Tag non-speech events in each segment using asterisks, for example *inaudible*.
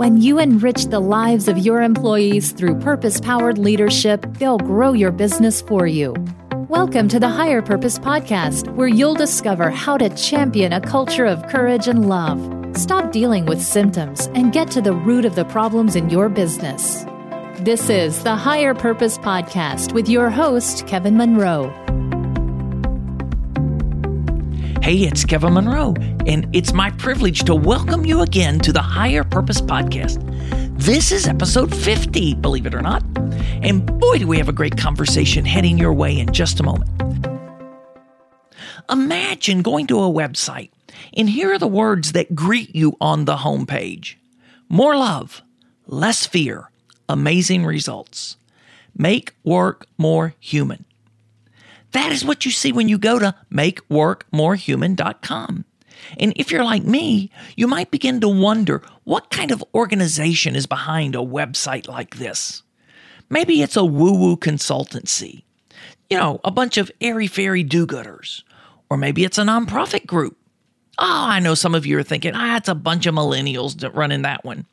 When you enrich the lives of your employees through purpose powered leadership, they'll grow your business for you. Welcome to the Higher Purpose Podcast, where you'll discover how to champion a culture of courage and love. Stop dealing with symptoms and get to the root of the problems in your business. This is the Higher Purpose Podcast with your host, Kevin Monroe. Hey, it's Kevin Monroe, and it's my privilege to welcome you again to the Higher Purpose Podcast. This is episode 50, believe it or not. And boy, do we have a great conversation heading your way in just a moment. Imagine going to a website, and here are the words that greet you on the homepage more love, less fear, amazing results. Make work more human. That is what you see when you go to makeworkmorehuman.com. And if you're like me, you might begin to wonder what kind of organization is behind a website like this. Maybe it's a woo woo consultancy, you know, a bunch of airy fairy do gooders. Or maybe it's a nonprofit group. Oh, I know some of you are thinking, ah, it's a bunch of millennials running that one.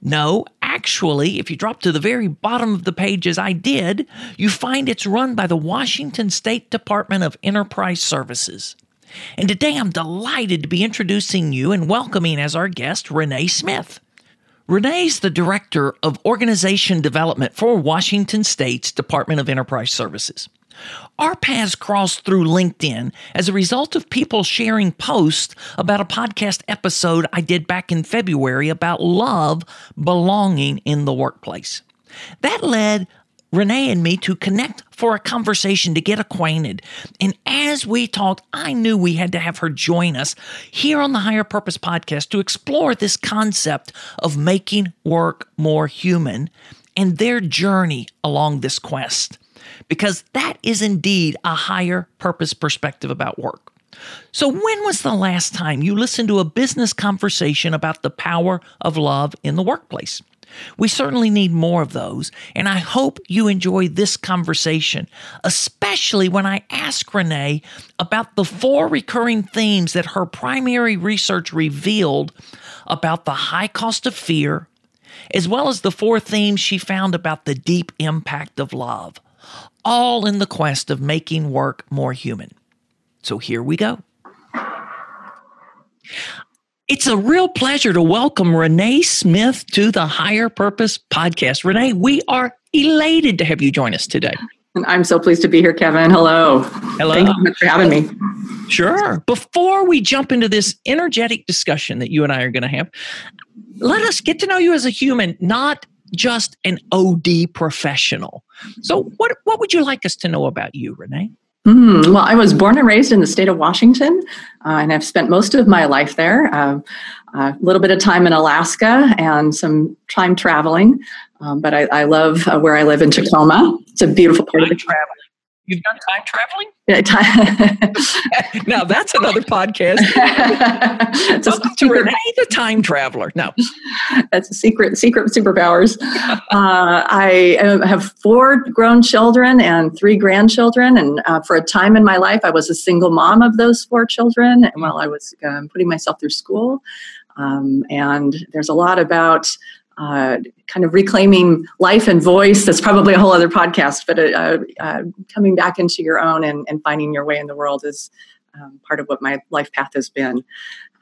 No, actually, if you drop to the very bottom of the page as I did, you find it's run by the Washington State Department of Enterprise Services. And today I'm delighted to be introducing you and welcoming as our guest Renee Smith. Renee's the Director of Organization Development for Washington State's Department of Enterprise Services. Our paths crossed through LinkedIn as a result of people sharing posts about a podcast episode I did back in February about love belonging in the workplace. That led Renee and me to connect for a conversation to get acquainted. And as we talked, I knew we had to have her join us here on the Higher Purpose podcast to explore this concept of making work more human and their journey along this quest because that is indeed a higher purpose perspective about work. So, when was the last time you listened to a business conversation about the power of love in the workplace? We certainly need more of those, and I hope you enjoy this conversation, especially when I ask Renee about the four recurring themes that her primary research revealed about the high cost of fear, as well as the four themes she found about the deep impact of love all in the quest of making work more human. So here we go. It's a real pleasure to welcome Renee Smith to the Higher Purpose podcast. Renee, we are elated to have you join us today. And I'm so pleased to be here, Kevin. Hello. Hello. Thank you so much for having me. Sure. Before we jump into this energetic discussion that you and I are going to have, let us get to know you as a human, not just an OD professional. So, what, what would you like us to know about you, Renee? Mm, well, I was born and raised in the state of Washington, uh, and I've spent most of my life there. Uh, a little bit of time in Alaska and some time traveling, um, but I, I love uh, where I live in Tacoma. It's a beautiful part of the traveling. You've done time traveling? Yeah, time. *laughs* now that's another podcast. Welcome to Renee, the time traveler. No, that's a secret. Secret superpowers. uh, I have four grown children and three grandchildren, and uh, for a time in my life, I was a single mom of those four children. And while I was um, putting myself through school, um, and there's a lot about uh, kind of reclaiming life and voice. That's probably a whole other podcast, but uh, uh, coming back into your own and, and, finding your way in the world is um, part of what my life path has been.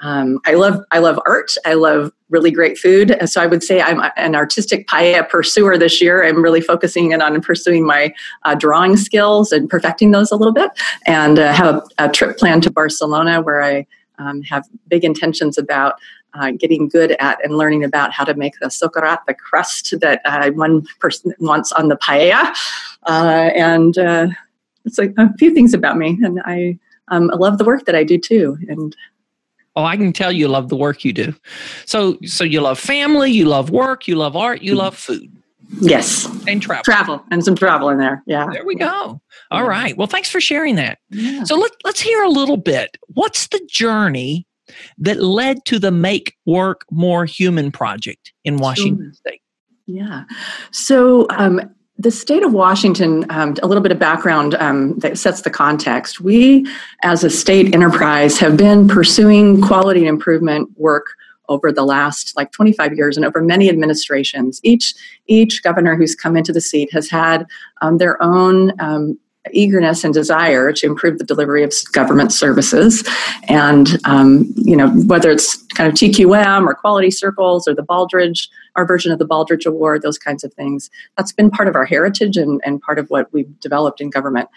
Um, I love I love art. I love really great food. So I would say I'm an artistic paella pursuer this year. I'm really focusing in on pursuing my uh, drawing skills and perfecting those a little bit. And uh, have a, a, trip planned to Barcelona where I um, have big intentions about uh, getting good at and learning about how to make the socarrat, the crust that uh, one person wants on the paella. Uh, and uh, it's like a few things about me. And I, um, I love the work that I do too. And Oh, I can tell you love the work you do. So, so you love family, you love work, you love art, you love food. Yes. And travel. Travel and some travel in there. Yeah. There we go. All right. Well, thanks for sharing that. Yeah. So let, let's hear a little bit. What's the journey that led to the Make Work More Human project in Washington sure. State. Yeah. So, um, the state of Washington, um, a little bit of background um, that sets the context. We, as a state enterprise, have been pursuing quality improvement work over the last like 25 years and over many administrations. Each each governor who's come into the seat has had um, their own um, eagerness and desire to improve the delivery of government services. And, um, you know, whether it's kind of TQM or quality circles or the Baldrige, our version of the Baldrige Award, those kinds of things, that's been part of our heritage and, and part of what we've developed in government.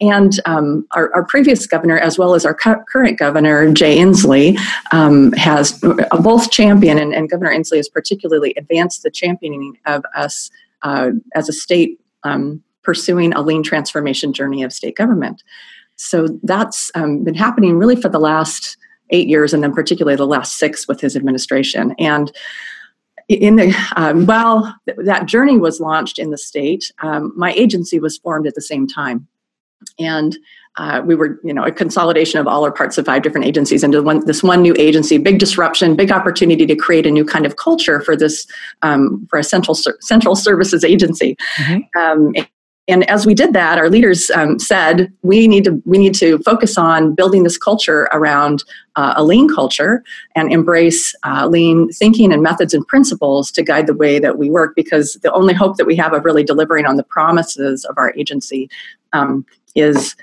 And um, our, our, previous governor, as well as our cu- current governor, Jay Inslee, um, has both championed, and, and, Governor Inslee has particularly advanced the championing of us uh, as a state um, pursuing a lean transformation journey of state government. So that's um, been happening really for the last eight years, and then particularly the last six with his administration. And in the um, while that journey was launched in the state, um, my agency was formed at the same time, and uh, we were, you know, a consolidation of all our parts of five different agencies into one, this one new agency. Big disruption, big opportunity to create a new kind of culture for this um, for a central central services agency. Mm-hmm. Um, and as we did that our leaders um, said we need to we need to focus on building this culture around uh, a lean culture and embrace uh, lean thinking and methods and principles to guide the way that we work because the only hope that we have of really delivering on the promises of our agency um, is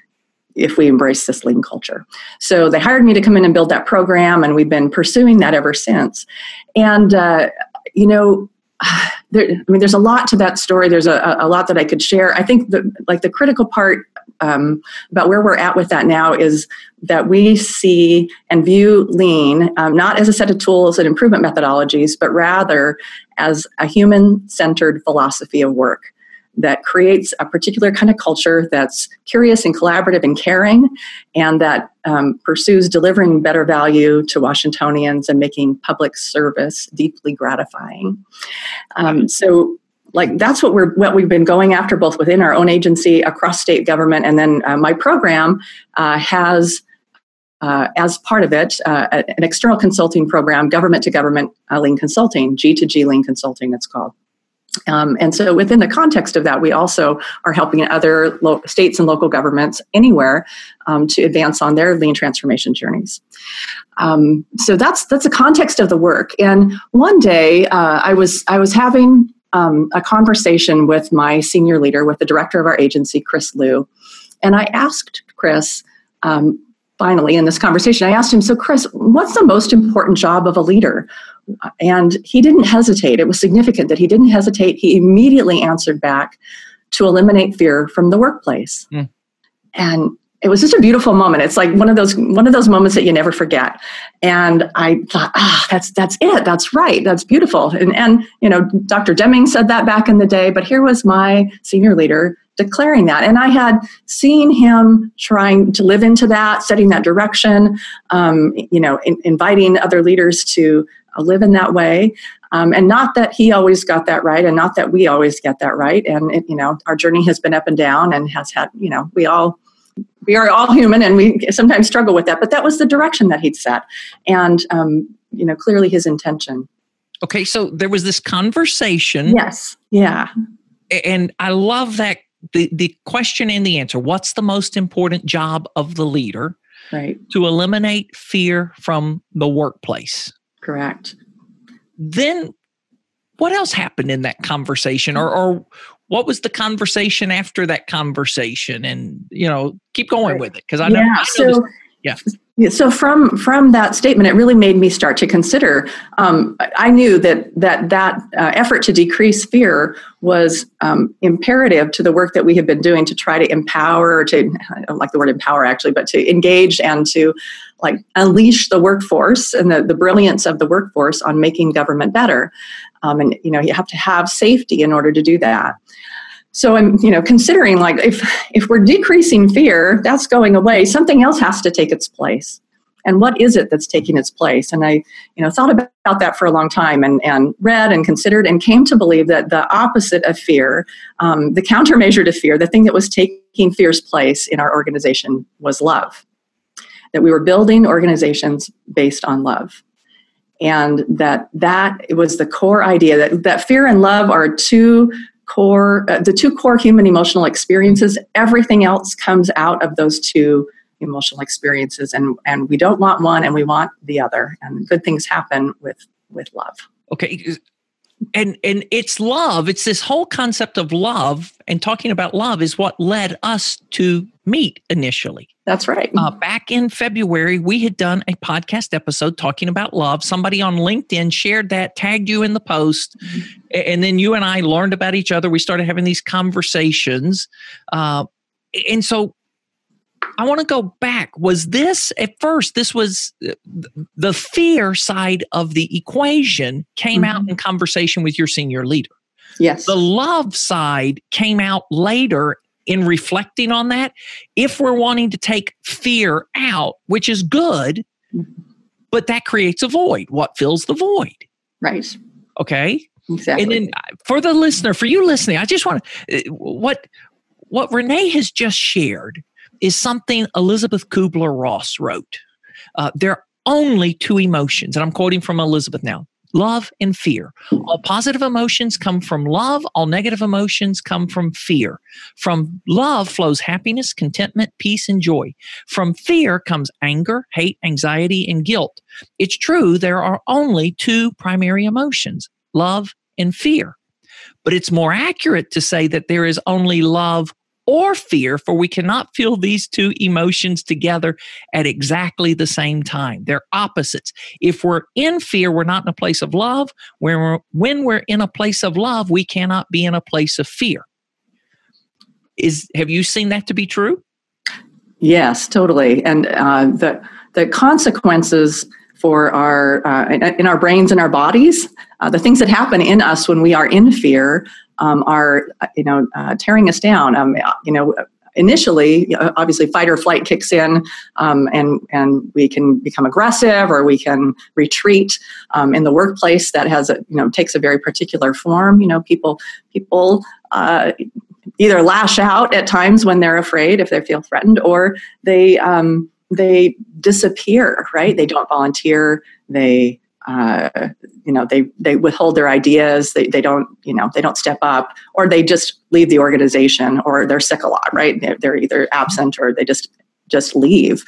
if we embrace this lean culture. So they hired me to come in and build that program, and we've been pursuing that ever since. And, uh, you know, *sighs* there, I mean, there's a lot to that story. There's a, a lot that I could share. I think the like the critical part um, about where we're at with that now is that we see and view lean um, not as a set of tools and improvement methodologies, but rather as a human-centered philosophy of work that creates a particular kind of culture that's curious and collaborative and caring, and that um, pursues delivering better value to Washingtonians and making public service deeply gratifying. Um, so, like that's what we're what we've been going after both within our own agency across state government and then uh, my program uh, has uh, as part of it, uh, an external consulting program, government to government uh, lean consulting, G to G lean consulting, it's called. Um, and so, within the context of that, we also are helping other lo- states and local governments anywhere um, to advance on their lean transformation journeys. Um, so that's that's the context of the work. And one day, uh, I was I was having um, a conversation with my senior leader, with the director of our agency, Chris Liu, and I asked Chris. Finally, in this conversation, I asked him, So, Chris, what's the most important job of a leader? And he didn't hesitate. It was significant that he didn't hesitate. He immediately answered back to eliminate fear from the workplace. Mm. And it was just a beautiful moment. It's like one of those one of those moments that you never forget. And I thought, ah, that's that's it. That's right. That's beautiful. And and you know, Dr. Deming said that back in the day, but here was my senior leader declaring that. And I had seen him trying to live into that, setting that direction, um, you know, in, inviting other leaders to uh, live in that way. Um, and not that he always got that right, and not that we always get that right. And it, you know, our journey has been up and down, and has had, you know, we all we are all human, and we sometimes struggle with that. But that was the direction that he'd set, and um, you know, clearly his intention. Okay, so there was this conversation. Yes. Yeah. And I love that the the question and the answer. What's the most important job of the leader? Right. To eliminate fear from the workplace. Correct. Then what else happened in that conversation or, or what was the conversation after that conversation and you know keep going with it because i know, yeah, I know so, this, yeah so from from that statement it really made me start to consider um, i knew that that that uh, effort to decrease fear was um, imperative to the work that we have been doing to try to empower to i don't like the word empower actually but to engage and to like unleash the workforce and the, the brilliance of the workforce on making government better. Um, and you know you have to have safety in order to do that so i'm you know considering like if if we're decreasing fear that's going away. Something else has to take its place. And what is it that's taking its place? And i you know thought about that for a long time and and read and considered and came to believe that the opposite of fear um, the countermeasure to fear the thing that was taking fear's place in our organization was love. That we were building organizations based on love. And that that was the core idea that, that fear and love are two core uh, the two core human emotional experiences everything else comes out of those two emotional experiences and and we don't want one and we want the other and good things happen with with love. Okay. And and it's love. It's this whole concept of love and talking about love is what led us to meet initially. That's right. Uh, back in February, we had done a podcast episode talking about love. Somebody on LinkedIn shared that, tagged you in the post, and then you and I learned about each other. We started having these conversations. Uh, and so I want to go back. Was this at first? This was uh, the fear side of the equation came mm-hmm. out in conversation with your senior leader. Yes. The love side came out later in reflecting on that. If we're wanting to take fear out, which is good, mm-hmm. but that creates a void. What fills the void? Right. Okay. Exactly. And then uh, for the listener, for you listening, I just want to uh, what what Renee has just shared is something Elizabeth Kubler Ross wrote. Uh, there are only two emotions, and I'm quoting from Elizabeth now love and fear. All positive emotions come from love, all negative emotions come from fear. From love flows happiness, contentment, peace, and joy. From fear comes anger, hate, anxiety, and guilt. It's true, there are only two primary emotions love and fear. But it's more accurate to say that there is only love or fear, for we cannot feel these two emotions together at exactly the same time. They're opposites. If we're in fear, we're not in a place of love. When we're, when we're in a place of love, we cannot be in a place of fear. Is have you seen that to be true? Yes, totally. And uh, the the consequences for our uh, in our brains and our bodies, uh, the things that happen in us when we are in fear um, are you know uh, tearing us down. Um, you know, initially, obviously, fight or flight kicks in, um, and and we can become aggressive or we can retreat. Um, in the workplace, that has a you know takes a very particular form. You know, people people. Uh, either lash out at times when they're afraid if they feel threatened or they um, they disappear right they don't volunteer they uh, you know they they withhold their ideas. They, they don't you know they don't step up or they just leave the organization or they're sick a lot right? They're, they're either absent or they just just leave.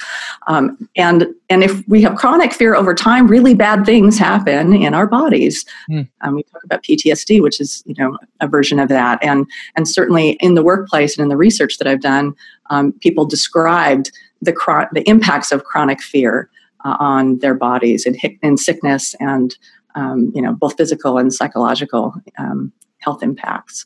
Um, and and if we have chronic fear over time really bad things happen in our bodies. Mm. um, we talk about ptsd which is you know a version of that. And and certainly in the workplace and in the research that i've done um, people described the the impacts of chronic fear uh, on their bodies in, in sickness and um, you know both physical and psychological um, health impacts.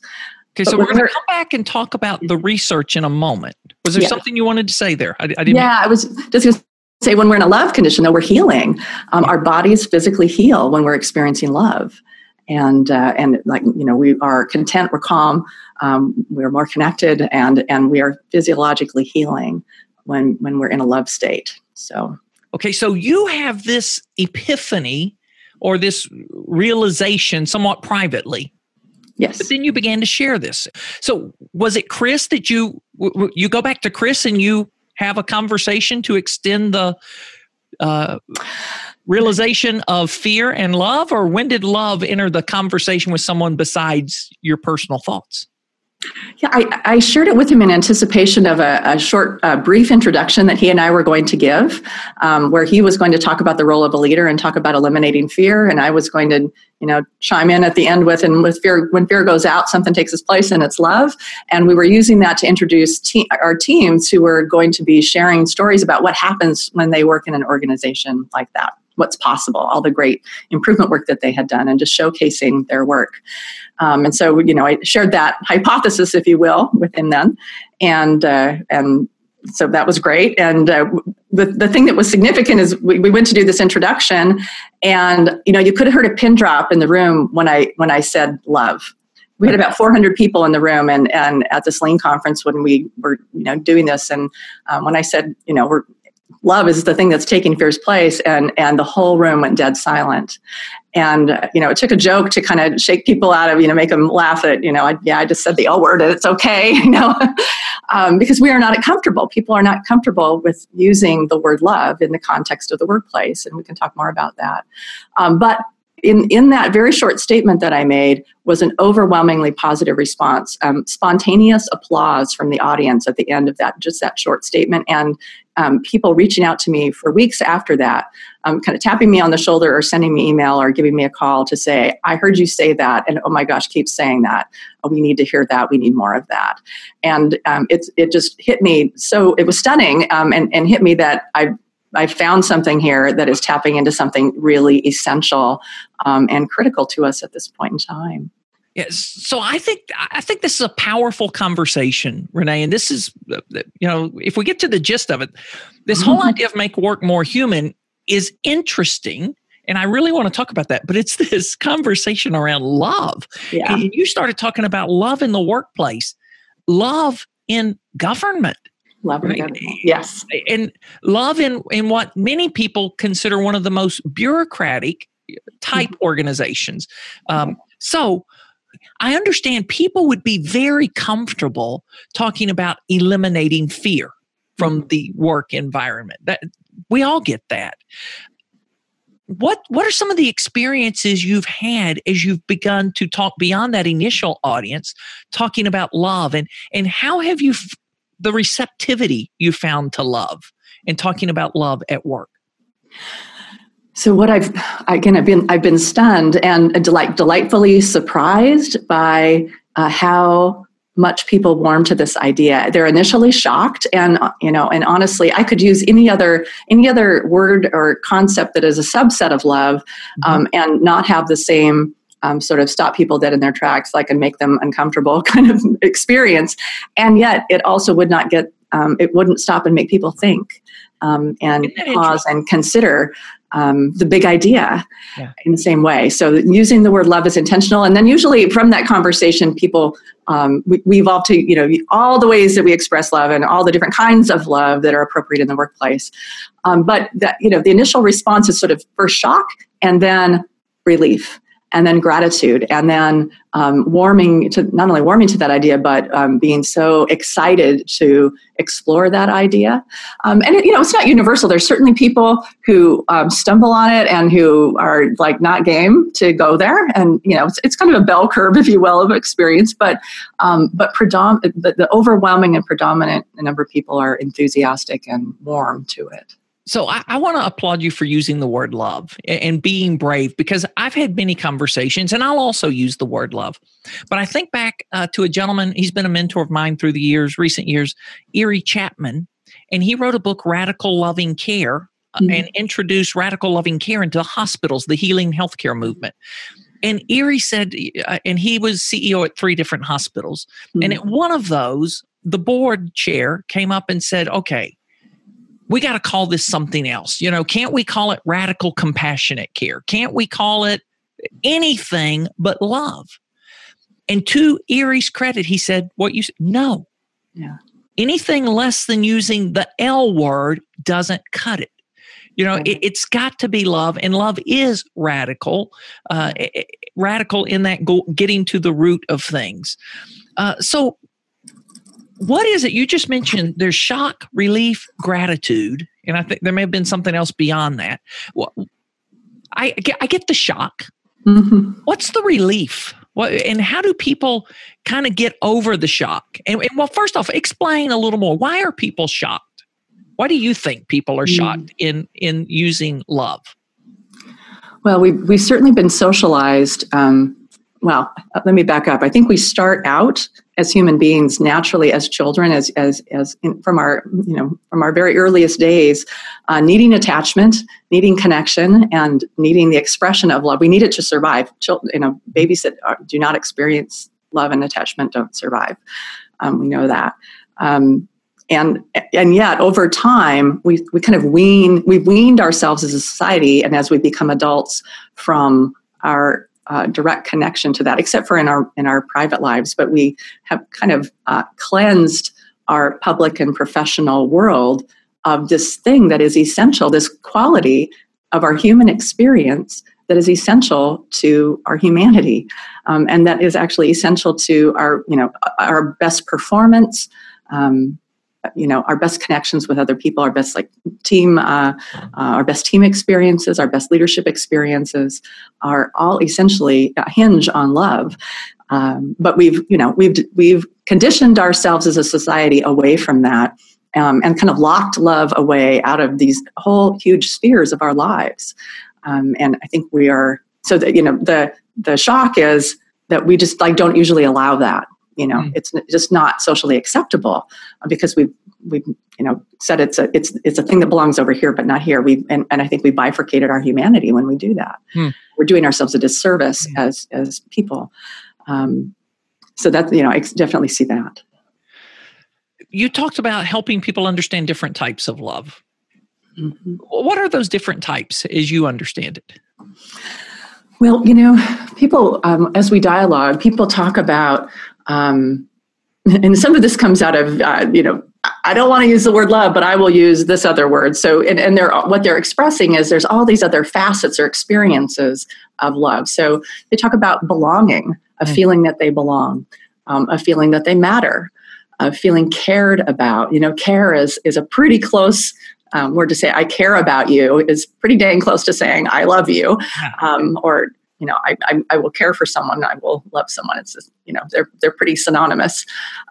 Okay, but so we're going to come back and talk about the research in a moment. Was there yeah. something you wanted to say there? I, I didn't. Yeah, I was just going to say when we're in a love condition, though, we're healing. Um, our bodies physically heal when we're experiencing love, and uh, and like you know, we are content, we're calm, um, we're more connected, and and we are physiologically healing when when we're in a love state. So Okay, so you have this epiphany or this realization somewhat privately. Yes. But then you began to share this. So was it Chris that you you go back to Chris and you have a conversation to extend the uh, realization of fear and love, or when did love enter the conversation with someone besides your personal thoughts? Yeah, I, I, shared it with him in anticipation of a, a short, uh, brief introduction that he and I were going to give, um, where he was going to talk about the role of a leader and talk about eliminating fear, and I was going to, you know, chime in at the end with, and with fear, when fear goes out, something takes its place, and it's love. And we were using that to introduce te- our teams who were going to be sharing stories about what happens when they work in an organization like that what's possible, all the great improvement work that they had done, and just showcasing their work. Um, and so, you know, I shared that hypothesis, if you will, with him then, and uh, and so that was great. And uh, the the thing that was significant is we, we went to do this introduction, and you know, you could have heard a pin drop in the room when I when I said love we had about 400 people in the room and, and at this lean conference when we were you know doing this and um, when i said you know we're love is the thing that's taking fear's place and and the whole room went dead silent. And you know it took a joke to kind of shake people out of you know make them laugh at you know I, yeah i just said the l word and it's okay *laughs* you know? Um, because we are not comfortable. People are not comfortable with using the word love in the context of the workplace and we can talk more about that. Um, but in, in that very short statement that I made was an overwhelmingly positive response, um, spontaneous applause from the audience at the end of that, just that short statement, and um, people reaching out to me for weeks after that, um, kind of tapping me on the shoulder or sending me email or giving me a call to say, I heard you say that, and oh my gosh, keep saying that. Oh, we need to hear that. We need more of that. And um, it, it just hit me so, it was stunning um, and, and hit me that I I found something here that is tapping into something really essential um, and critical to us at this point in time. Yes. So I think I think this is a powerful conversation, Renee. And this is, you know, if we get to the gist of it, this whole mm-hmm. idea of make work more human is interesting. And I really want to talk about that. But it's *laughs* this conversation around love. Yeah. And you started talking about love in the workplace, love in government. Love in right? government. Yes. And love in, in what many people consider one of the most bureaucratic type mm-hmm. organizations. Um, so I understand people would be very comfortable talking about eliminating fear from mm-hmm. the work environment. That we all get that. What what are some of the experiences you've had as you've begun to talk beyond that initial audience, talking about love and and how have you the receptivity you found to love and talking about love at work? So what I've again I've been I've been stunned and delight, delightfully surprised by uh, how much people warm to this idea. They're initially shocked, and you know, and honestly, I could use any other any other word or concept that is a subset of love, mm-hmm. um, and not have the same um, sort of stop people dead in their tracks, like and make them uncomfortable *laughs* kind of experience. And yet, it also would not get um, it wouldn't stop and make people think um, and pause and consider um, the big idea yeah. in the same way. So using the word love is intentional, and then usually from that conversation, people um, we, we evolve to you know all the ways that we express love and all the different kinds of love that are appropriate in the workplace. Um, but that you know the initial response is sort of first shock and then relief and then gratitude and then um, warming to not only warming to that idea but um, being so excited to explore that idea. Um, and it, you know it's not universal. There's certainly people who um, stumble on it and who are like not game to go there. And you know it's, it's kind of a bell curve if you will of experience. But um, but predom- the, the overwhelming and predominant number of people are enthusiastic and warm to it so I, I want to applaud you for using the word love and being brave because I've had many conversations and I'll also use the word love. But I think back uh, to a gentleman, he's been a mentor of mine through the years, recent years, Erie Chapman, and he wrote a book, Radical Loving Care, uh, mm-hmm. and introduced radical loving care into hospitals, the healing healthcare movement. And Erie said, uh, and he was CEO at three different hospitals. Mm-hmm. And at one of those, the board chair came up and said, okay, we got to call this something else. You know, can't we call it radical compassionate care? Can't we call it anything but love? And to Erie's credit, he said, What you said, no. Yeah. Anything less than using the L word doesn't cut it. You know, it, has got to be love, and love is radical, uh, radical in that go, getting to the root of things. Uh, so, what is it? You just mentioned there's shock relief gratitude and i think there may have been something else beyond that. Well, I, I get the shock. Mm-hmm. what's the relief? What, and how do people kind of get over the shock? And, and, well first off explain a little more. Why are people shocked? Why do you think people are shocked mm. in in using love? Well we've, we've certainly been socialized um, well let me back up. I think we start out as human beings naturally as children as as as in, from our you know from our very earliest days uh, needing attachment needing connection and needing the expression of love. We need it to survive. Children you know babies that are, do not experience love and attachment don't survive. Um, we know that. Um, and and yet over time we, we kind of wean we've weaned ourselves as a society and as we become adults from our uh, direct connection to that, except for in our in our private lives. But we have kind of uh, cleansed our public and professional world of this thing that is essential, this quality of our human experience that is essential to our humanity, um, and that is actually essential to our you know our best performance. Um, you know our best connections with other people our best like team uh, uh, our best team experiences our best leadership experiences are all essentially hinge on love um, but we've you know we've we've conditioned ourselves as a society away from that um, and kind of locked love away out of these whole huge spheres of our lives. Um, and I think we are so that you know the the shock is that we just like don't usually allow that. You know, mm. it's just not socially acceptable because we we you know said it's a it's it's a thing that belongs over here but not here. We and, and I think we bifurcated our humanity when we do that. Mm. We're doing ourselves a disservice mm. as as people. Um, so that you know, I definitely see that you talked about helping people understand different types of love. Mm-hmm. What are those different types as you understand it? Well, you know, people, um, as we dialogue, people talk about, um, *laughs* and some of this comes out of, uh, you know, I don't want to use the word love, but I will use this other word. So, and, and they're, what they're expressing is there's all these other facets or experiences of love. So they talk about belonging, a mm-hmm. feeling that they belong, um, a feeling that they matter, a feeling cared about. You know, care is is a pretty close um, word to say. I care about you is pretty dang close to saying I love you, um, or you know, I, I, I will care for someone. I will love someone. It's just, you know they're they're pretty synonymous.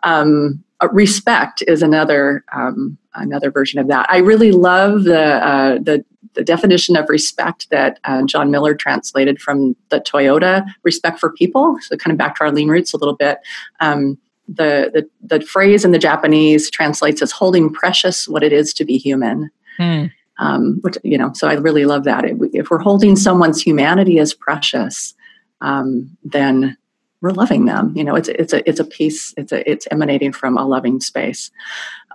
Um, uh, respect is another um, another version of that. I really love the uh, the the definition of respect that uh, John Miller translated from the Toyota respect for people. So, kind of back to our lean roots a little bit. Um, the, the, the phrase in the Japanese translates as holding precious what it is to be human. Hmm. Um, which you know, so I really love that. If we're holding someone's humanity as precious, um, then we're loving them. You know, it's it's a it's a piece. It's a it's emanating from a loving space.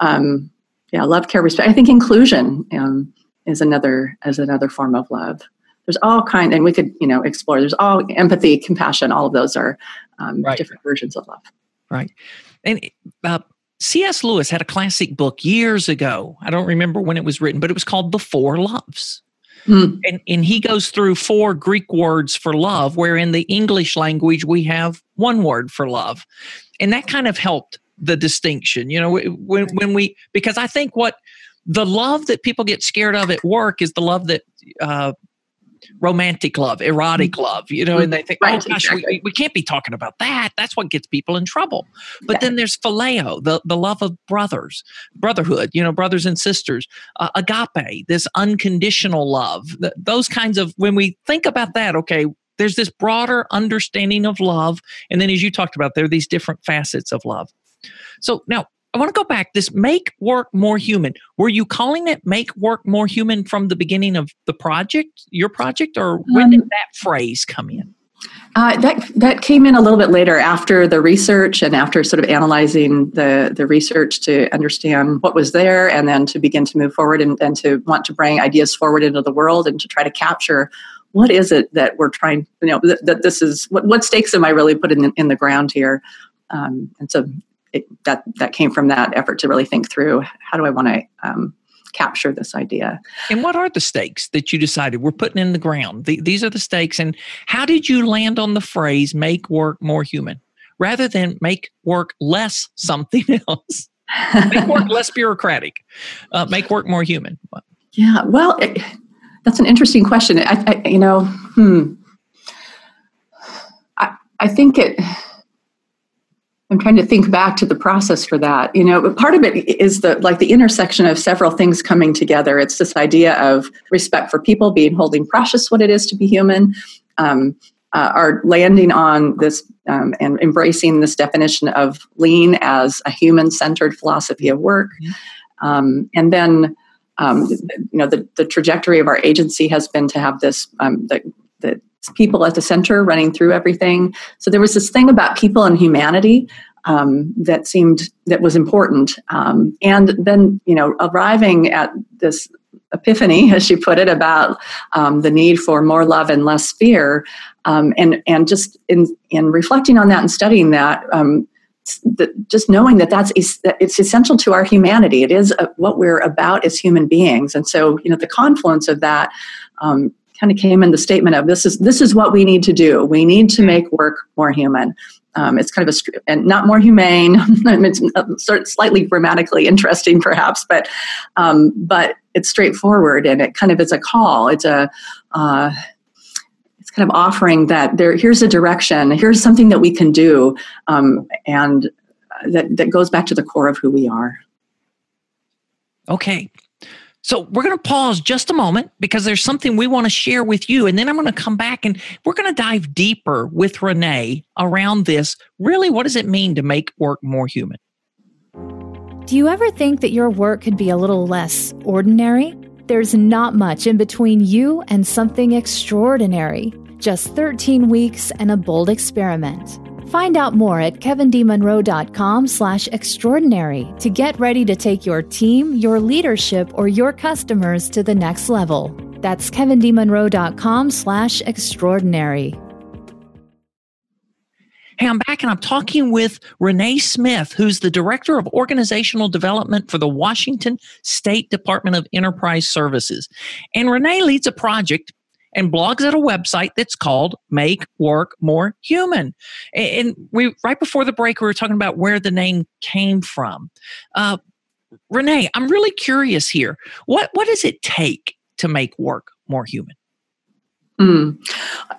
Um, yeah, love, care, respect. I think inclusion um, is another as another form of love. There's all kind, and we could you know explore. There's all empathy, compassion. All of those are um, right. different versions of love right? And uh, C.S. Lewis had a classic book years ago. I don't remember when it was written, but it was called The Four Loves. Hmm. And, and he goes through four Greek words for love, where in the English language we have one word for love. And that kind of helped the distinction, you know, when, when we, because I think what the love that people get scared of at work is the love that uh, romantic love, erotic mm-hmm. love, you know, and they think, right, oh gosh, exactly. we, we can't be talking about that. That's what gets people in trouble. But then there's phileo, the, the love of brothers, brotherhood, you know, brothers and sisters, uh, agape, this unconditional love, th- those kinds of, when we think about that, okay, there's this broader understanding of love. And then as you talked about, there are these different facets of love. So now I want to go back. This make work more human. Were you calling it make work more human from the beginning of the project, your project, or when um, did that phrase come in? Uh, that that came in a little bit later after the research and after sort of analyzing the the research to understand what was there and then to begin to move forward and, and to want to bring ideas forward into the world and to try to capture what is it that we're trying you know that, that this is what, what stakes am I really putting in, in the ground here um, and so it, that that came from that effort to really think through how do I want to um, capture this idea. And what are the stakes that you decided we're putting in the ground? The, these are the stakes. And how did you land on the phrase "make work more human" rather than "make work less something *laughs* else"? make work less bureaucratic. Uh, make work more human. Yeah. Well, it, that's an interesting question. I, I you know, hmm. I, I think it I'm trying to think back to the process for that. You know, part of it is the like the intersection of several things coming together. It's this idea of respect for people, being holding precious what it is to be human, um, uh, are landing on this um, and embracing this definition of lean as a human-centered philosophy of work, mm-hmm. um, and then. Um, you know the, the trajectory of our agency has been to have this um, the, the people at the center running through everything. So there was this thing about people and humanity um, that seemed that was important. Um, and then you know arriving at this epiphany, *laughs* as she put it, about um, the need for more love and less fear, um, and and just in in reflecting on that and studying that. Um, the, just knowing that that's it's essential to our humanity. It is uh, what we're about as human beings, and so you know the confluence of that um, kind of came in the statement of this is this is what we need to do. We need to make work more human. Um, it's kind of a and not more humane. *laughs* it's of slightly grammatically interesting, perhaps, but um, but it's straightforward and it kind of is a call. It's a uh, it's kind of offering that there. Here's a direction. Here's something that we can do, um, and that that goes back to the core of who we are. Okay. So we're going to pause just a moment because there's something we want to share with you. And then I'm going to come back and we're going to dive deeper with Renee around this. Really, what does it mean to make work more human? Do you ever think that your work could be a little less ordinary? There's not much in between you and something extraordinary. Just 13 weeks and a bold experiment. Find out more at kevindmonroe.com slash extraordinary to get ready to take your team, your leadership, or your customers to the next level. That's kevindmonroe.com slash extraordinary. Hey, I'm back and I'm talking with Renee Smith, who's the Director of Organizational Development for the Washington State Department of Enterprise Services. And Renee leads a project and blogs at a website that's called Make Work More Human. And we right before the break, we were talking about where the name came from. Uh, Renee, I'm really curious here. What what does it take to make work more human? Mm.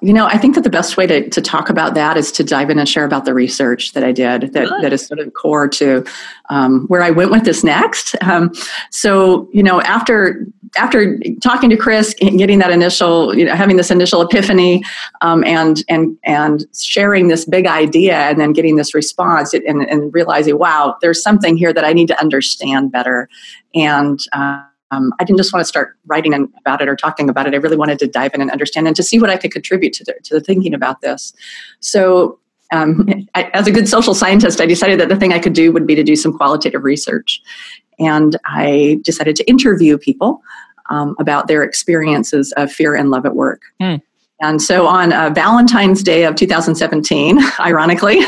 You know, I think that the best way to, to talk about that is to dive in and share about the research that I did that, that is sort of core to um, where I went with this next. Um, so, you know, after after talking to Chris, and getting that initial, you know, having this initial epiphany, um, and and and sharing this big idea, and then getting this response, and, and realizing, wow, there's something here that I need to understand better, and. Uh, um, I didn't just want to start writing about it or talking about it. I really wanted to dive in and understand and to see what I could contribute to the, to the thinking about this. So, um, *laughs* I, as a good social scientist, I decided that the thing I could do would be to do some qualitative research. And I decided to interview people um, about their experiences of fear and love at work. Mm. And so on uh, Valentine's Day of 2017, *laughs* ironically, *laughs*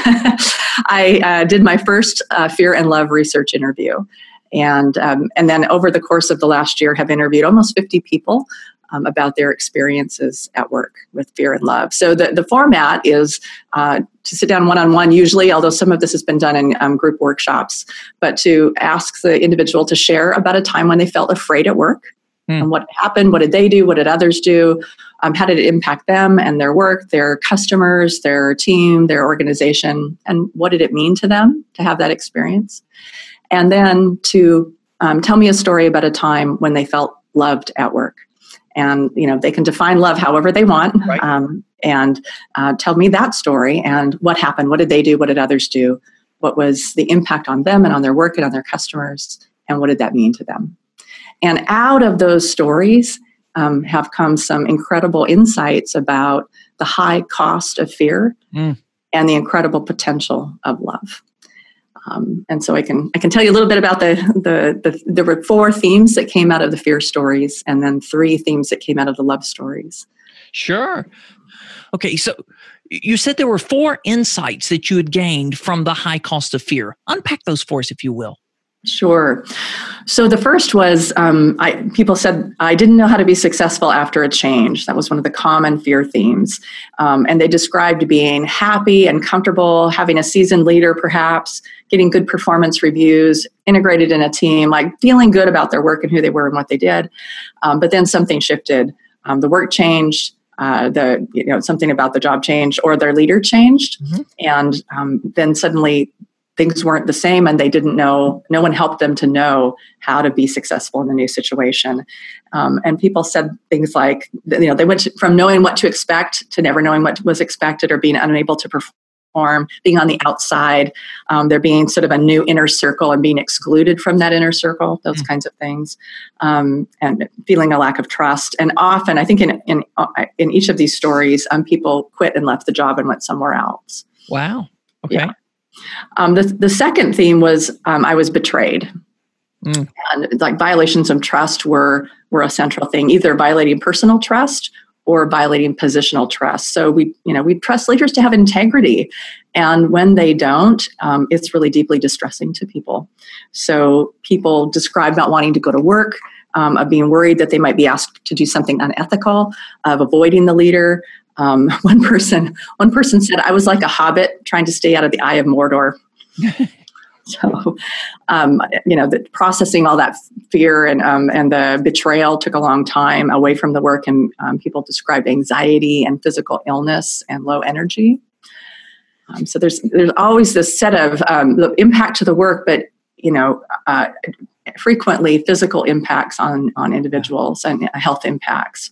I uh, did my first uh, fear and love research interview and um, and then over the course of the last year have interviewed almost 50 people um, about their experiences at work with fear and love so the, the format is uh, to sit down one-on-one usually although some of this has been done in um, group workshops but to ask the individual to share about a time when they felt afraid at work mm. and what happened what did they do what did others do um, how did it impact them and their work their customers their team their organization and what did it mean to them to have that experience and then to um, tell me a story about a time when they felt loved at work and you know they can define love however they want right. um, and uh, tell me that story and what happened what did they do what did others do what was the impact on them and on their work and on their customers and what did that mean to them and out of those stories um, have come some incredible insights about the high cost of fear mm. and the incredible potential of love um, and so I can I can tell you a little bit about the, the the there were four themes that came out of the fear stories, and then three themes that came out of the love stories. Sure. Okay, so you said there were four insights that you had gained from the high cost of fear. Unpack those for us, if you will. Sure. So the first was um, I, people said I didn't know how to be successful after a change. That was one of the common fear themes, um, and they described being happy and comfortable, having a seasoned leader, perhaps getting good performance reviews, integrated in a team, like feeling good about their work and who they were and what they did. Um, but then something shifted. Um, the work changed. Uh, the you know something about the job changed or their leader changed, mm-hmm. and um, then suddenly things weren't the same and they didn't know no one helped them to know how to be successful in the new situation. Um, and people said things like you know they went to, from knowing what to expect to never knowing what was expected or being unable to perform being on the outside um, there being sort of a new inner circle and being excluded from that inner circle those mm-hmm. kinds of things um, and feeling a lack of trust. And often i think in in, uh, in each of these stories um, people quit and left the job and went somewhere else. Wow. Okay. yeah. Um, the, the second theme was um, I was betrayed. Mm. And like violations of trust were were a central thing, either violating personal trust or violating positional trust. So we, you know, we trust leaders to have integrity, and when they don't, um, it's really deeply distressing to people. So people describe not wanting to go to work, um, of being worried that they might be asked to do something unethical, of avoiding the leader, um, *laughs* one person, one person said, "I was like a hobbit trying to stay out of the eye of Mordor." *laughs* so, um, you know, the, processing all that fear and um, and the betrayal took a long time away from the work, and um, people described anxiety and physical illness and low energy. Um, so there's there's always this set of um, the impact to the work, but you know, uh, frequently physical impacts on on individuals and health impacts.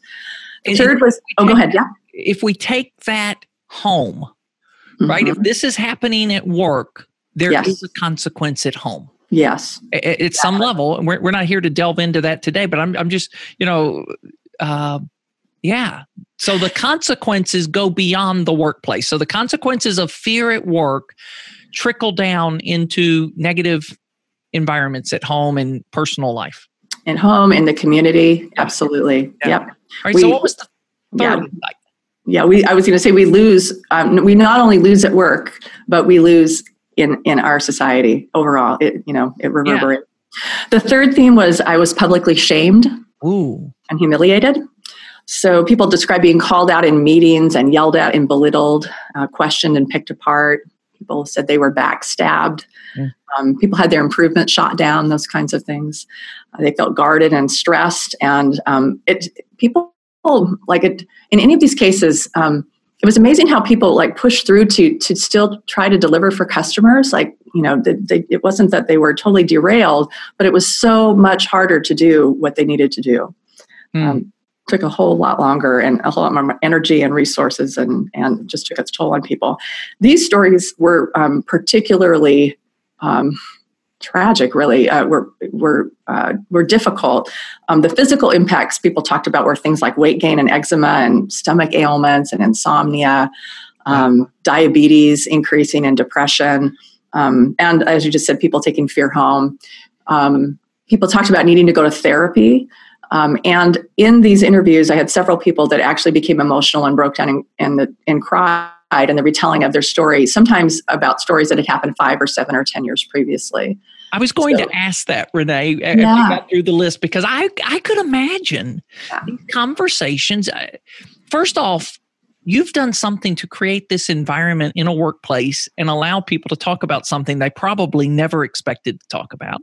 Third was oh, go ahead. Yeah. If we take that home, right? If Mhm. this is happening at work, there is Yes. a consequence at home. Yes. A- a- At some level, and we're, we're not here to delve into that today, but I'm, I'm just, you know, uh, yeah. So the consequences go beyond the workplace. So the consequences of fear at work trickle down into negative environments at home and personal life. At home, in the community, absolutely. Yeah. Yep. All right. so what was the Yeah. third insight? Yeah. We. I was going to say we lose. Um, we not only lose at work, but we lose in in our society overall. It you know it reverberates. The third theme was I was publicly shamed Ooh. and humiliated. So people describe being called out in meetings and yelled at and belittled, uh, questioned and picked apart. People said they were backstabbed. Mm. Um, people had their improvement shot down. Those kinds of things. Uh, they felt guarded and stressed. And um, it people like it in any of these cases. Um, it was amazing how people like pushed through to to still try to deliver for customers. Like you know, they, they, it wasn't that they were totally derailed, but it was so much harder to do what they needed to do Hmm. um, took a whole lot longer and a whole lot more energy and resources and, and just took its toll on people. These stories were um, particularly um, tragic, really, uh, were, were, uh, were difficult. Um, the physical impacts people talked about were things like weight gain and eczema and stomach ailments and insomnia, um, diabetes increasing and depression. Um, and as you just said, people taking fear home. Um, people talked about needing to go to therapy. Um, and in these interviews, I had several people that actually became emotional and broke down and, and, the, and cried in the retelling of their story, sometimes about stories that had happened five or seven or 10 years previously. I was going So- to ask that, Renee, as we Yeah. got through the list because I I could imagine Yeah. these conversations. uh, First off, you've done something to create this environment in a workplace and allow people to talk about something they probably never expected to talk about.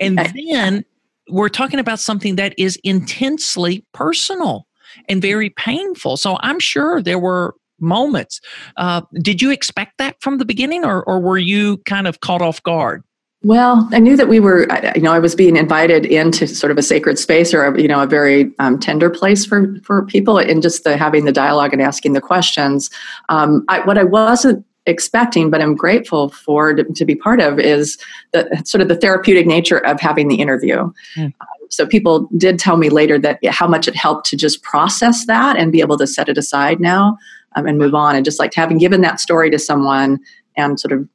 And then we're talking about something that is intensely personal and very painful. So I'm sure there were moments. Uh, did you expect that from the beginning, or, or were you kind of caught off guard? Well, I knew that we were, you know, I was being invited into sort of a sacred space or, a, you know, a very um, tender place for, for people and just the having the dialogue and asking the questions. Um, I, what I wasn't expecting, but I'm grateful for to, to be part of is the sort of the therapeutic nature of having the interview. Hmm. Um, so people did tell me later that how much it helped to just process that and be able to set it aside now um, and move on and just like having given that story to someone and sort of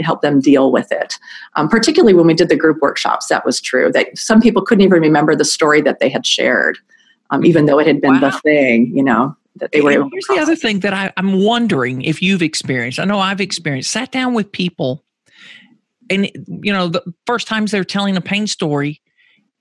help them deal with it. Um, particularly when we did the group workshops, that was true. That some people couldn't even remember the story that they had shared, um, even though it had been the thing. You know that they were And. Here's the other thing that I, I'm wondering if you've experienced. I know I've experienced. Sat down with people, and you know the first times they're telling a pain story,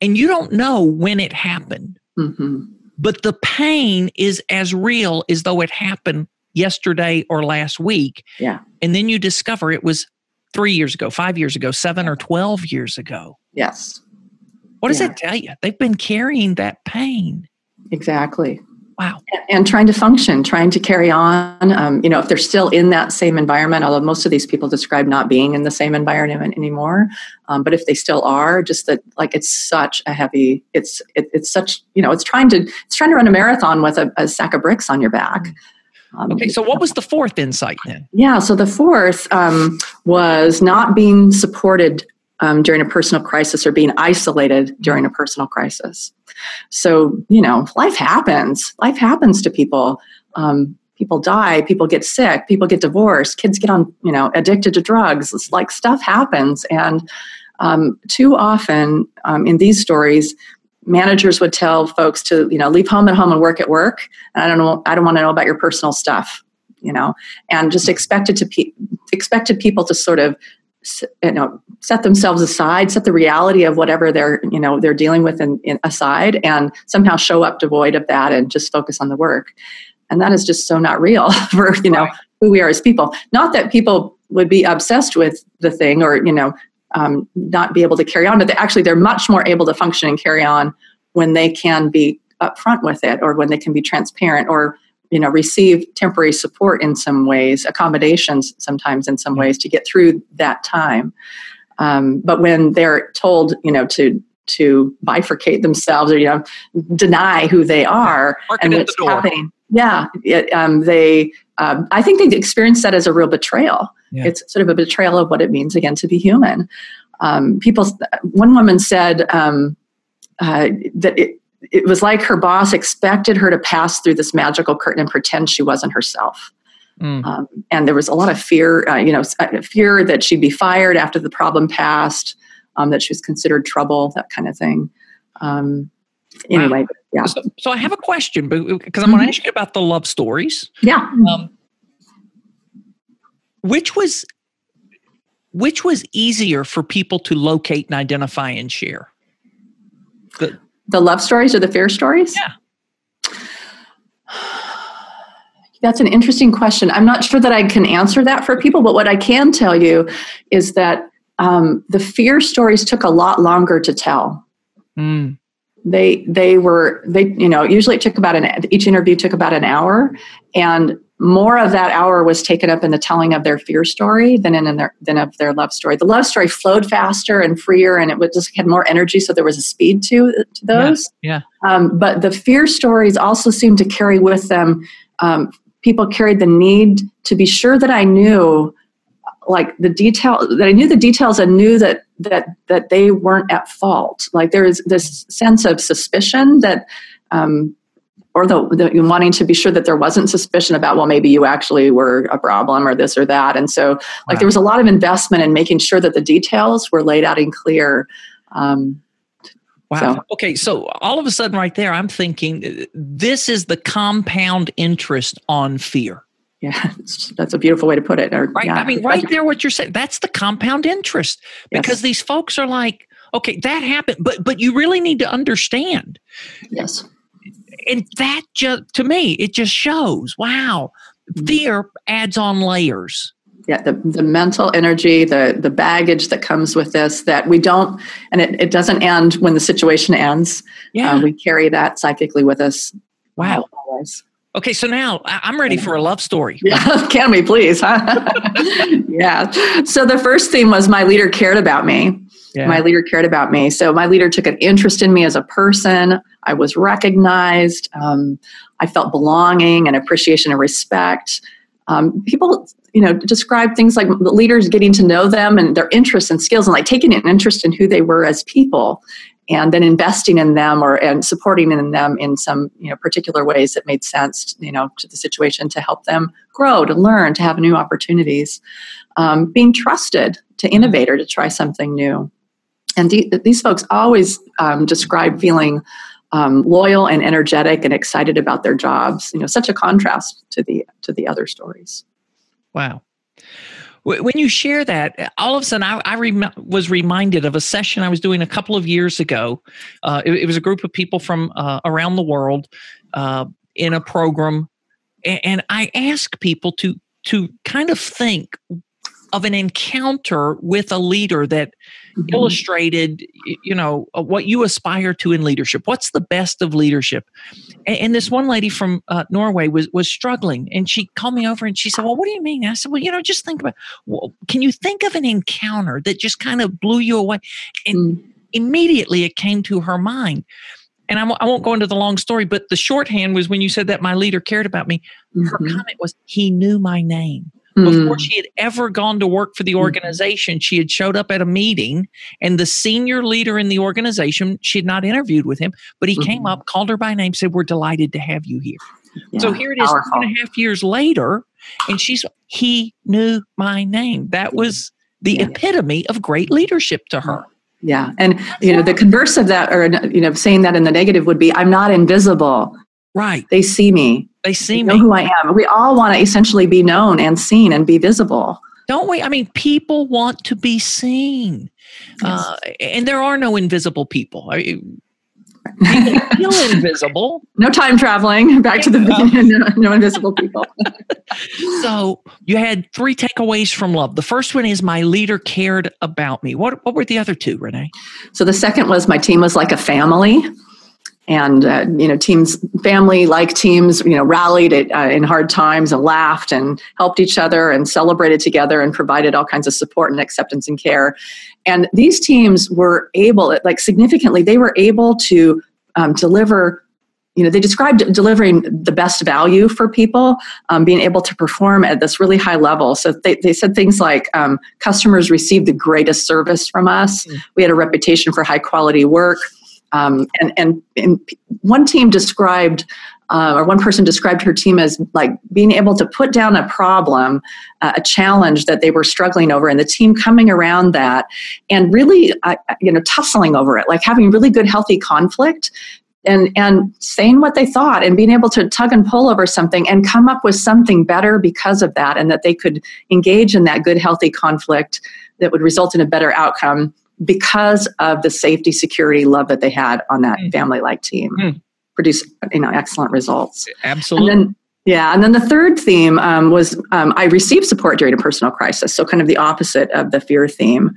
and you don't know when it happened, Mhm. but the pain is as real as though it happened yesterday or last week. Yeah. And then you discover it was three years ago, five years ago, seven or twelve years ago. Yes, What does Yeah. that tell you? They've been carrying that pain. exactly. Wow. And, and trying to function, trying to carry on. Um, you know, if they're still in that same environment, although most of these people describe not being in the same environment anymore, um, but if they still are, just that like it's such a heavy. It's it, it's such you know it's trying to it's trying to run a marathon with a, a sack of bricks on your back. Um, Okay. So what was the fourth insight then? Yeah, so the fourth um, was not being supported um, during a personal crisis or being isolated during a personal crisis. So, you know, life happens. Life happens to people. Um, people die, people get sick, people get divorced, kids get on, you know, addicted to drugs. It's like stuff happens. And um, too often um, in these stories, managers would tell folks to, you know, leave home at home and work at work. And I don't know, I don't want to know about your personal stuff, you know, and just mm-hmm. expected to pe- expected people to sort of you know set themselves aside set the reality of whatever they're you know they're dealing with in, in aside and somehow show up devoid of that and just focus on the work and that is just so not real *laughs* for you know Right. who we are as people not that people would be obsessed with the thing or you know um, not be able to carry on but they, actually they're much more able to function and carry on when they can be upfront with it or when they can be transparent or you know receive temporary support in some ways accommodations sometimes in some ways to get through that time Um, but when they're told, you know, to to bifurcate themselves or you know deny who they are and what's happening, yeah, it, um, they. Um, I think they experience that as a real betrayal. Yeah. It's sort of a betrayal of what it means again to be human. Um, people, one woman said um, uh, that it, it was like her boss expected her to pass through this magical curtain and pretend she wasn't herself. Mm. Um, and there was a lot of fear, uh, you know, uh, fear that she'd be fired after the problem passed, um, that she was considered trouble, that kind of thing. Um, anyway, wow. yeah. So, so, I have a question because I'm mm-hmm. going to ask you about the love stories. Yeah. Which was which was easier for people to locate and identify and share? The, the love stories or the fear stories? Yeah. *sighs* That's an interesting question. I'm not sure that I can answer that for people, but what I can tell you is that um, the fear stories took a lot longer to tell. Mm. They they were they you know usually it took about an each interview took about an hour, and more of that hour was taken up in the telling of their fear story than in, in their than of their love story. The love story flowed faster and freer, and it would just had more energy, so there was a speed to to those. Yeah. yeah. Um, but the fear stories also seemed to carry with them. Um, people carried the need to be sure that I knew, like the detail that I knew the details and knew that that that they weren't at fault. Like there is this sense of suspicion that. Um, or the, the, wanting to be sure that there wasn't suspicion about well maybe you actually were a problem or this or that and so like wow. there was a lot of investment in making sure that the details were laid out and clear um, Wow. So. Okay. So all of a sudden, right there, I'm thinking this is the compound interest on fear. Yeah, that's a beautiful way to put it. Or, right. Yeah. I mean, right there, what you're saying, that's the compound interest because yes. these folks are like, okay, that happened, but but you really need to understand. Yes and that just to me it just shows. Wow. Fear adds on layers. Yeah the, the mental energy the the baggage that comes with this that we don't and it, it doesn't end when the situation ends. Yeah. uh, we carry that psychically with us wow. always. okay so now i'm ready for a love story. *laughs* Yeah can we please *laughs* yeah. So the first theme was my leader cared about me. Yeah. My leader cared about me. So my leader took an interest in me as a person. I was recognized. Um, I felt belonging and appreciation and respect. Um, people, you know, describe things like leaders getting to know them and their interests and skills, and like taking an interest in who they were as people, and then investing in them or and supporting in them in some you know particular ways that made sense, you know, to the situation to help them grow, to learn, to have new opportunities. Um, being trusted to innovate or to try something new. And these folks always um, describe feeling um, loyal and energetic and excited about their jobs. You know, such a contrast to the to the other stories. Wow. When you share that, all of a sudden I, I rem- was reminded of a session I was doing a couple of years ago. Uh, it, it, was a group of people from uh, around the world uh, in a program, and, and I asked people to to kind of think of an encounter with a leader that mm-hmm. illustrated you know uh, what you aspire to in leadership what's the best of leadership and, and this one lady from uh, norway was was struggling and she called me over and she said well what do you mean i said well you know just think about well, can you think of an encounter that just kind of blew you away and mm. immediately it came to her mind and I w- I won't go into the long story, but the shorthand was when you said that my leader cared about me. Mm-hmm. Her comment was, he knew my name. Before hmm. she had ever gone to work for the hmm. organization, she had showed up at a meeting, and the senior leader in the organization, she had not interviewed with him, but he mm-hmm. came up, called her by name, said, We're delighted to have you here. Yeah, so here it is, powerful. two and a half years later, and she's, he knew my name. That was the yeah. epitome of great leadership to her. Yeah. And, you know, the converse of that, or, you know, saying that in the negative would be, I'm not invisible. Right. They see me. They see they me. Know who I am. We all want to essentially be known and seen and be visible. Don't we? I mean, people want to be seen, yes. uh, and there are no invisible people. I mean, *laughs* feel invisible. No time traveling. *laughs* Back to the beginning. *laughs* No, no invisible people. so you had three takeaways from love. The first one is my leader cared about me. What what were the other two, Renee? So the second was my team was like a family and uh, you know teams family like teams you know rallied it, uh, in hard times and laughed and helped each other and celebrated together and provided all kinds of support and acceptance and care. And these teams were able like significantly they were able to um, deliver you know they described delivering the best value for people um, being able to perform at this really high level. So they, they said things like um, customers received the greatest service from us. Mm. we had a reputation for high quality work um, and, and, and one team described uh, or one person described her team as like being able to put down a problem, uh, a challenge that they were struggling over, and the team coming around that and really, uh, you know, tussling over it, like having really good, healthy conflict. And, and saying what they thought and being able to tug and pull over something and come up with something better because of that and that they could engage in that good healthy conflict that would result in a better outcome because of the safety, security, love that they had on that mm. family like team. Mm. Produce you know excellent results. Absolutely. And then, yeah, and then the third theme um, was um, I received support during a personal crisis, so kind of the opposite of the fear theme.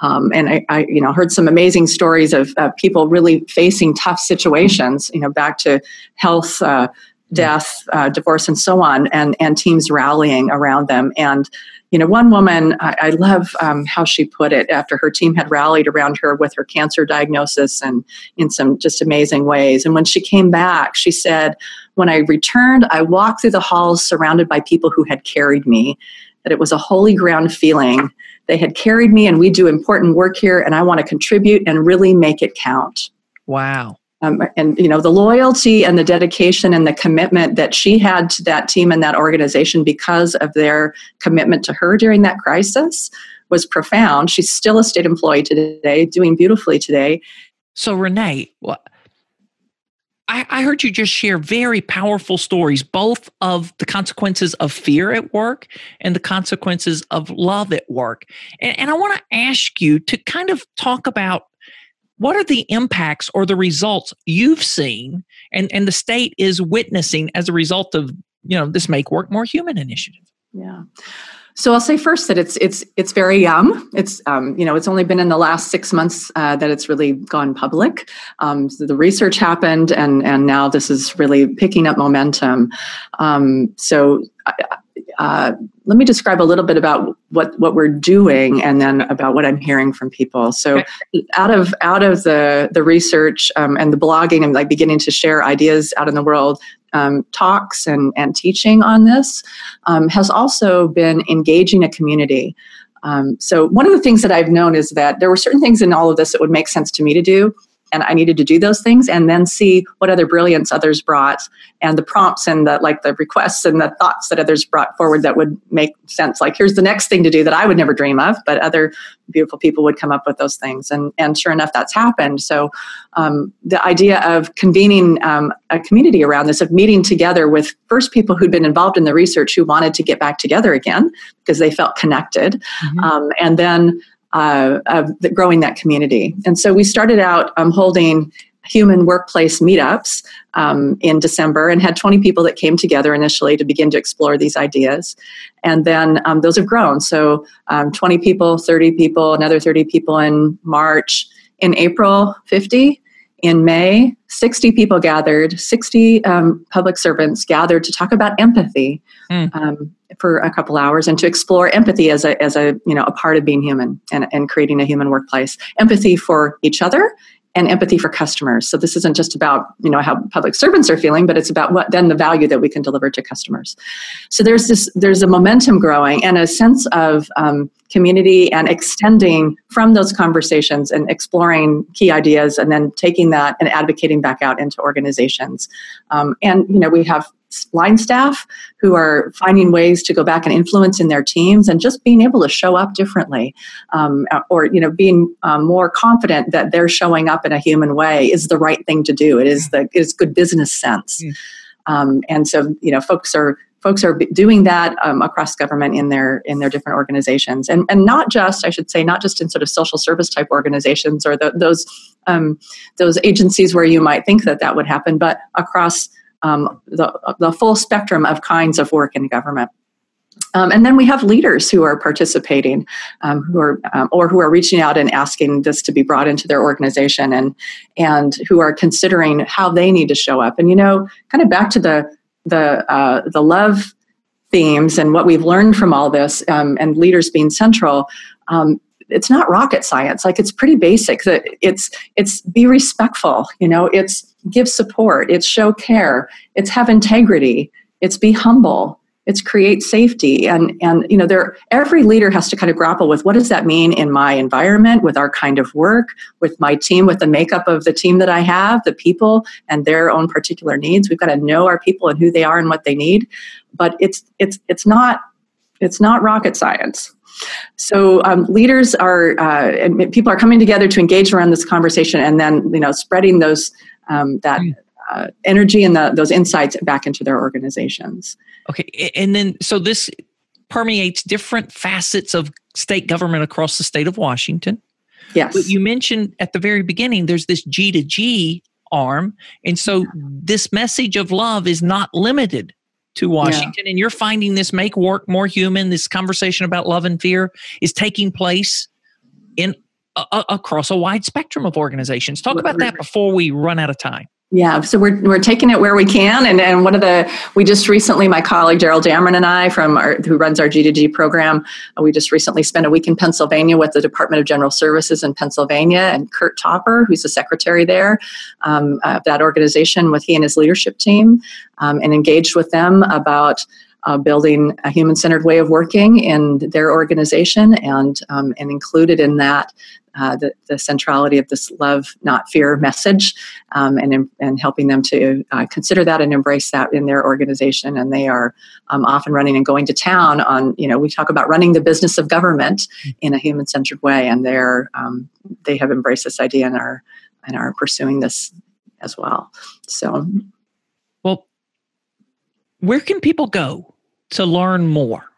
Um, and I, I, you know, heard some amazing stories of, of, people really facing tough situations. You know, back to health, uh, death, uh, divorce, and so on, and and teams rallying around them. And you know, one woman, I, I love um, how she put it after her team had rallied around her with her cancer diagnosis and in some just amazing ways. And when she came back, she said, When I returned, I walked through the halls surrounded by people who had carried me, that it was a holy ground feeling. They had carried me, and we do important work here, and I want to contribute and really make it count. Wow. Um, and you know the loyalty and the dedication and the commitment that she had to that team and that organization because of their commitment to her during that crisis was profound she's still a state employee today doing beautifully today so renee what I, heard you just share very powerful stories, both of the consequences of fear at work and the consequences of love at work. And, and I want to ask you to kind of talk about what are the impacts or the results you've seen and, and the state is witnessing as a result of you know this make work more human initiative yeah so I'll say first that it's it's it's very young. It's um, you know it's only been in the last six months uh, that it's really gone public. Um, so the research happened, and and now this is really picking up momentum. Um, so uh, let me describe a little bit about what what we're doing, and then about what I'm hearing from people. So, out of out of the the research um, and the blogging, and like beginning to share ideas out in the world, um, talks and and teaching on this um, has also been engaging a community. Um, so, one of the things that I've known is that there were certain things in all of this that would make sense to me to do, and I needed to do those things and then see what other brilliance others brought and the prompts and the like the requests and the thoughts that others brought forward that would make sense. Like here's the next thing to do that I would never dream of, but other beautiful people would come up with those things. And and sure enough, that's happened. So um, the idea of convening um, a community around this, of meeting together with first people who'd been involved in the research who wanted to get back together again because they felt connected, mm-hmm. um, and then uh, of the, growing that community. And so we started out um, holding human workplace meetups um, in December and had 20 people that came together initially to begin to explore these ideas. And then um, those have grown. So um, 20 people, 30 people, another 30 people in March. In April, 50. In May, 60 people gathered, 60 um, public servants gathered to talk about empathy. Mm for a couple hours and to explore empathy as a as a you know a part of being human and, and creating a human workplace. Empathy for each other and empathy for customers. So this isn't just about you know how public servants are feeling but it's about what then the value that we can deliver to customers. So there's this there's a momentum growing and a sense of um, community and extending from those conversations and exploring key ideas and then taking that and advocating back out into organizations. Um, and you know we have line staff who are finding ways to go back and influence in their teams and just being able to show up differently. Um, or you know being um, more confident that they're showing up in a human way is the right thing to do. It is the it is good business sense. Mm. um, and so you know folks are folks are doing that um, across government in their in their different organizations and and not just i should say not just in sort of social service type organizations or the, those um, those agencies where you might think that that would happen but across um, the, the full spectrum of kinds of work in government. Um, and then we have leaders who are participating, um, who are um, or who are reaching out and asking this to be brought into their organization, and and who are considering how they need to show up. And you know, kind of back to the the uh, the love themes and what we've learned from all this, um, and leaders being central. Um, it's not rocket science. Like it's pretty basic. That it's it's be respectful. You know, it's give support. It's show care. It's have integrity. It's be humble it's create safety. And and you know there every leader has to kind of grapple with what does that mean in my environment with our kind of work with my team with the makeup of the team that i have the people and their own particular needs. We've got to know our people and who they are and what they need. But it's it's it's not it's not rocket science. So um, leaders are uh, and people are coming together to engage around this conversation and then you know spreading those um, that mm uh, energy and the, those insights back into their organizations. Okay, and then so this permeates different facets of state government across the state of Washington. Yes. But you mentioned at the very beginning there's this G to G arm, and so this message of love is not limited to Washington. Yeah. And you're finding this make work more human. This conversation about love and fear is taking place in uh, across a wide spectrum of organizations. Talk about that before we run out of time. Yeah, so we're, we're taking it where we can. And, and one of the, we just recently, my colleague Daryl Damron and I, from our, who runs our G2G program, we just recently spent a week in Pennsylvania with the Department of General Services in Pennsylvania and Curt Topper, who's the secretary there um, of that organization, with he and his leadership team, um, and engaged with them about uh, building a human centered way of working in their organization and, um, and included in that uh, the, the, centrality of this love, not fear message, um, and, and helping them to uh, consider that and embrace that in their organization. And they are um, often running and going to town on, you know, we talk about running the business of government in a human centered way, and they're, um, they have embraced this idea and are, and are pursuing this as well. So, well, where can people go to learn more?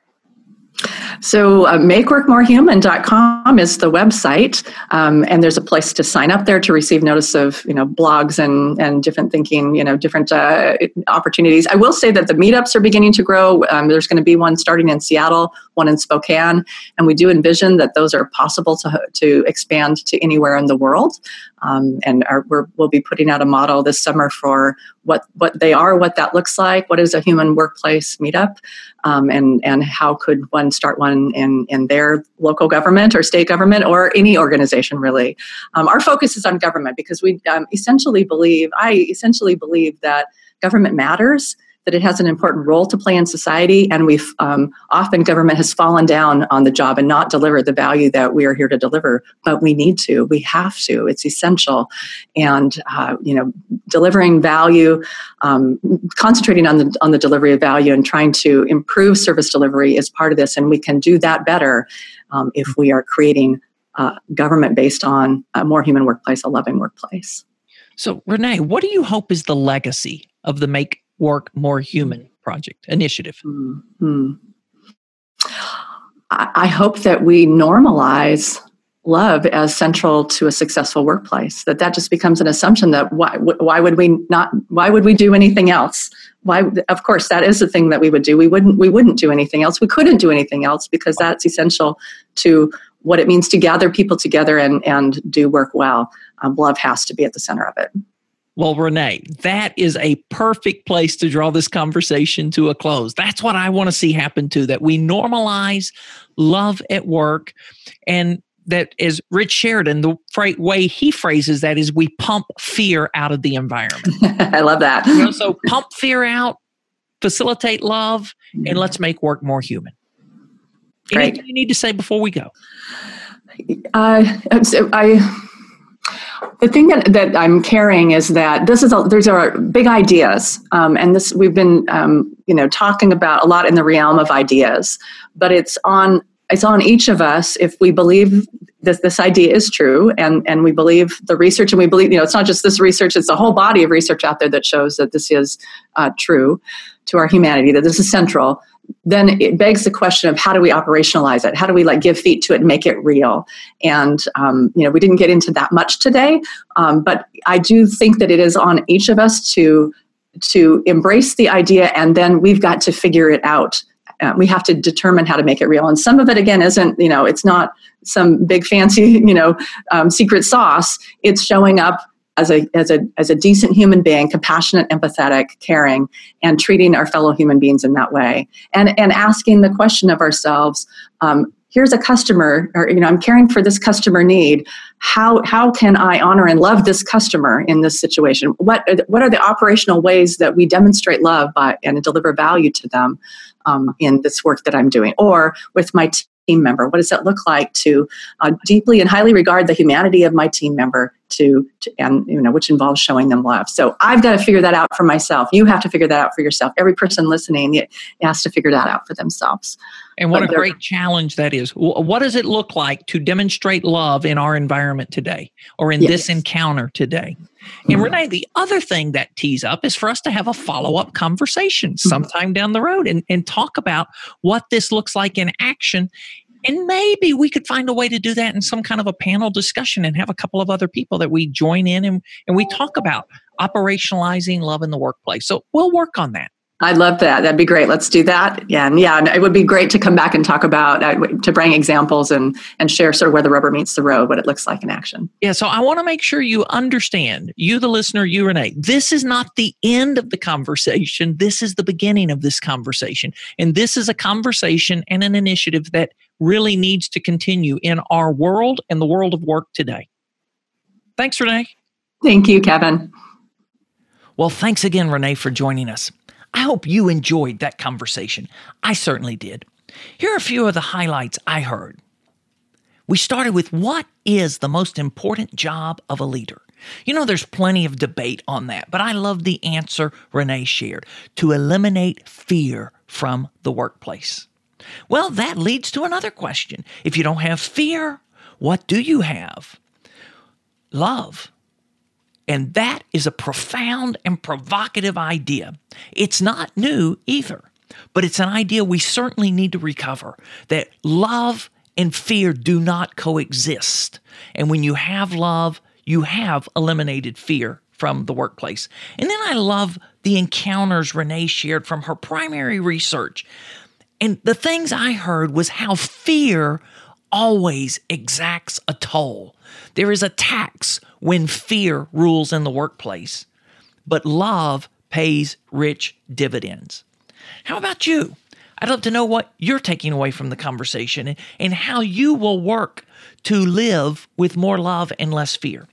So, uh, makeworkmorehuman.com is the website, um, and there's a place to sign up there to receive notice of you know blogs and and different thinking, you know, different uh, opportunities. I will say that the meetups are beginning to grow. Um, there's going to be one starting in Seattle, one in Spokane, and we do envision that those are possible to to expand to anywhere in the world. Um, and are, we will be putting out a model this summer for what what they are, what that looks like, what is a human workplace meetup, um, and and how could one start one in in their local government or state government or any organization really. Um, our focus is on government because we um, essentially believe I essentially believe that government matters that it has an important role to play in society, and we've um, often government has fallen down on the job and not delivered the value that we are here to deliver. But we need to, we have to. It's essential, and uh, you know, delivering value, um, concentrating on the on the delivery of value, and trying to improve service delivery is part of this, and we can do that better um, if we are creating uh, government based on a more human workplace, a loving workplace. So, Renee, what do you hope is the legacy of the Make Work More Human project initiative? Mm-hmm. I hope that we normalize love as central to a successful workplace that that just becomes an assumption that why why would we not why would we do anything else? Why of course that is the thing that we would do. We wouldn't we wouldn't do anything else. We couldn't do anything else because that's essential to what it means to gather people together and and do work well. Um, love has to be at the center of it well, Renee, that is a perfect place to draw this conversation to a close. That's what I want to see happen too that we normalize love at work and that, as Rich Sheridan, the way he phrases that is we pump fear out of the environment. *laughs* I love that. You know, so pump fear out, facilitate love, and let's make work more human. Great. Anything you need to say before we go? Uh, so I the thing that, that I'm carrying is that this is a, there's are big ideas, um, and this we've been um, you know talking about a lot in the realm of ideas, but it's on it's on each of us if we believe this this idea is true and and we believe the research and we believe you know it's not just this research it's a whole body of research out there that shows that this is uh, true to our humanity that this is central then it begs the question of how do we operationalize it how do we like give feet to it and make it real and um, you know we didn't get into that much today um, but i do think that it is on each of us to to embrace the idea and then we've got to figure it out uh, we have to determine how to make it real. And some of it, again, isn't, you know, it's not some big fancy, *laughs* you know, um, secret sauce. It's showing up as a as a as a decent human being, compassionate, empathetic, caring, and treating our fellow human beings in that way, and and asking the question of ourselves. Um, here's a customer or you know i'm caring for this customer need. How how can i honor and love this customer in this situation? What what are the operational ways that we demonstrate love by and deliver value to them um, in this work that i'm doing? Or with my team member what does that look like to uh, deeply and highly regard the humanity of my team member to, to, and you know which involves showing them love so i've got to figure that out for myself you have to figure that out for yourself every person listening has to figure that out for themselves and what but a great challenge that is what does it look like to demonstrate love in our environment today or in yes. this encounter today and mm-hmm. renee the other thing that tees up is for us to have a follow-up conversation mm-hmm. sometime down the road and, and talk about what this looks like in action and maybe we could find a way to do that in some kind of a panel discussion and have a couple of other people that we join in and, and we talk about operationalizing love in the workplace. So we'll work on that. I'd love that. That'd be great. Let's do that. Yeah, and yeah, and it would be great to come back and talk about uh, to bring examples and and share sort of where the rubber meets the road, what it looks like in action. Yeah. So I want to make sure you understand, you the listener, you Renee. This is not the end of the conversation. This is the beginning of this conversation, and this is a conversation and an initiative that really needs to continue in our world and the world of work today. Thanks, Renee. Thank you, Kevin. Well, thanks again, Renee, for joining us. I hope you enjoyed that conversation. I certainly did. Here are a few of the highlights I heard. We started with what is the most important job of a leader? You know, there's plenty of debate on that, but I love the answer Renee shared to eliminate fear from the workplace. Well, that leads to another question. If you don't have fear, what do you have? Love. And that is a profound and provocative idea. It's not new either, but it's an idea we certainly need to recover that love and fear do not coexist. And when you have love, you have eliminated fear from the workplace. And then I love the encounters Renee shared from her primary research. And the things I heard was how fear always exacts a toll. There is a tax when fear rules in the workplace, but love pays rich dividends. How about you? I'd love to know what you're taking away from the conversation and, how you will work to live with more love and less fear.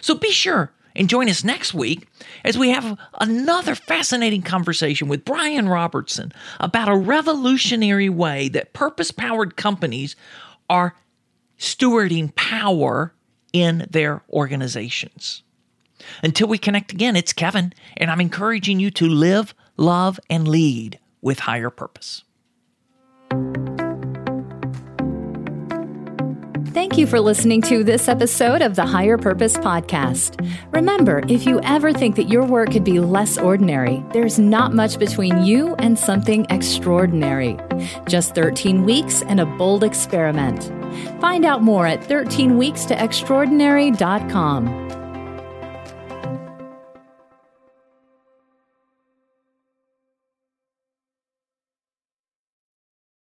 So be sure and join us next week as we have another fascinating conversation with Brian Robertson about a revolutionary way that purpose powered companies are stewarding power in their organizations. Until we connect again, it's Kevin, and I'm encouraging you to live, love, and lead with higher purpose. Thank you for listening to this episode of the Higher Purpose Podcast. Remember, if you ever think that your work could be less ordinary, there's not much between you and something extraordinary. Just 13 weeks and a bold experiment. Find out more at 13weekstoextraordinary.com.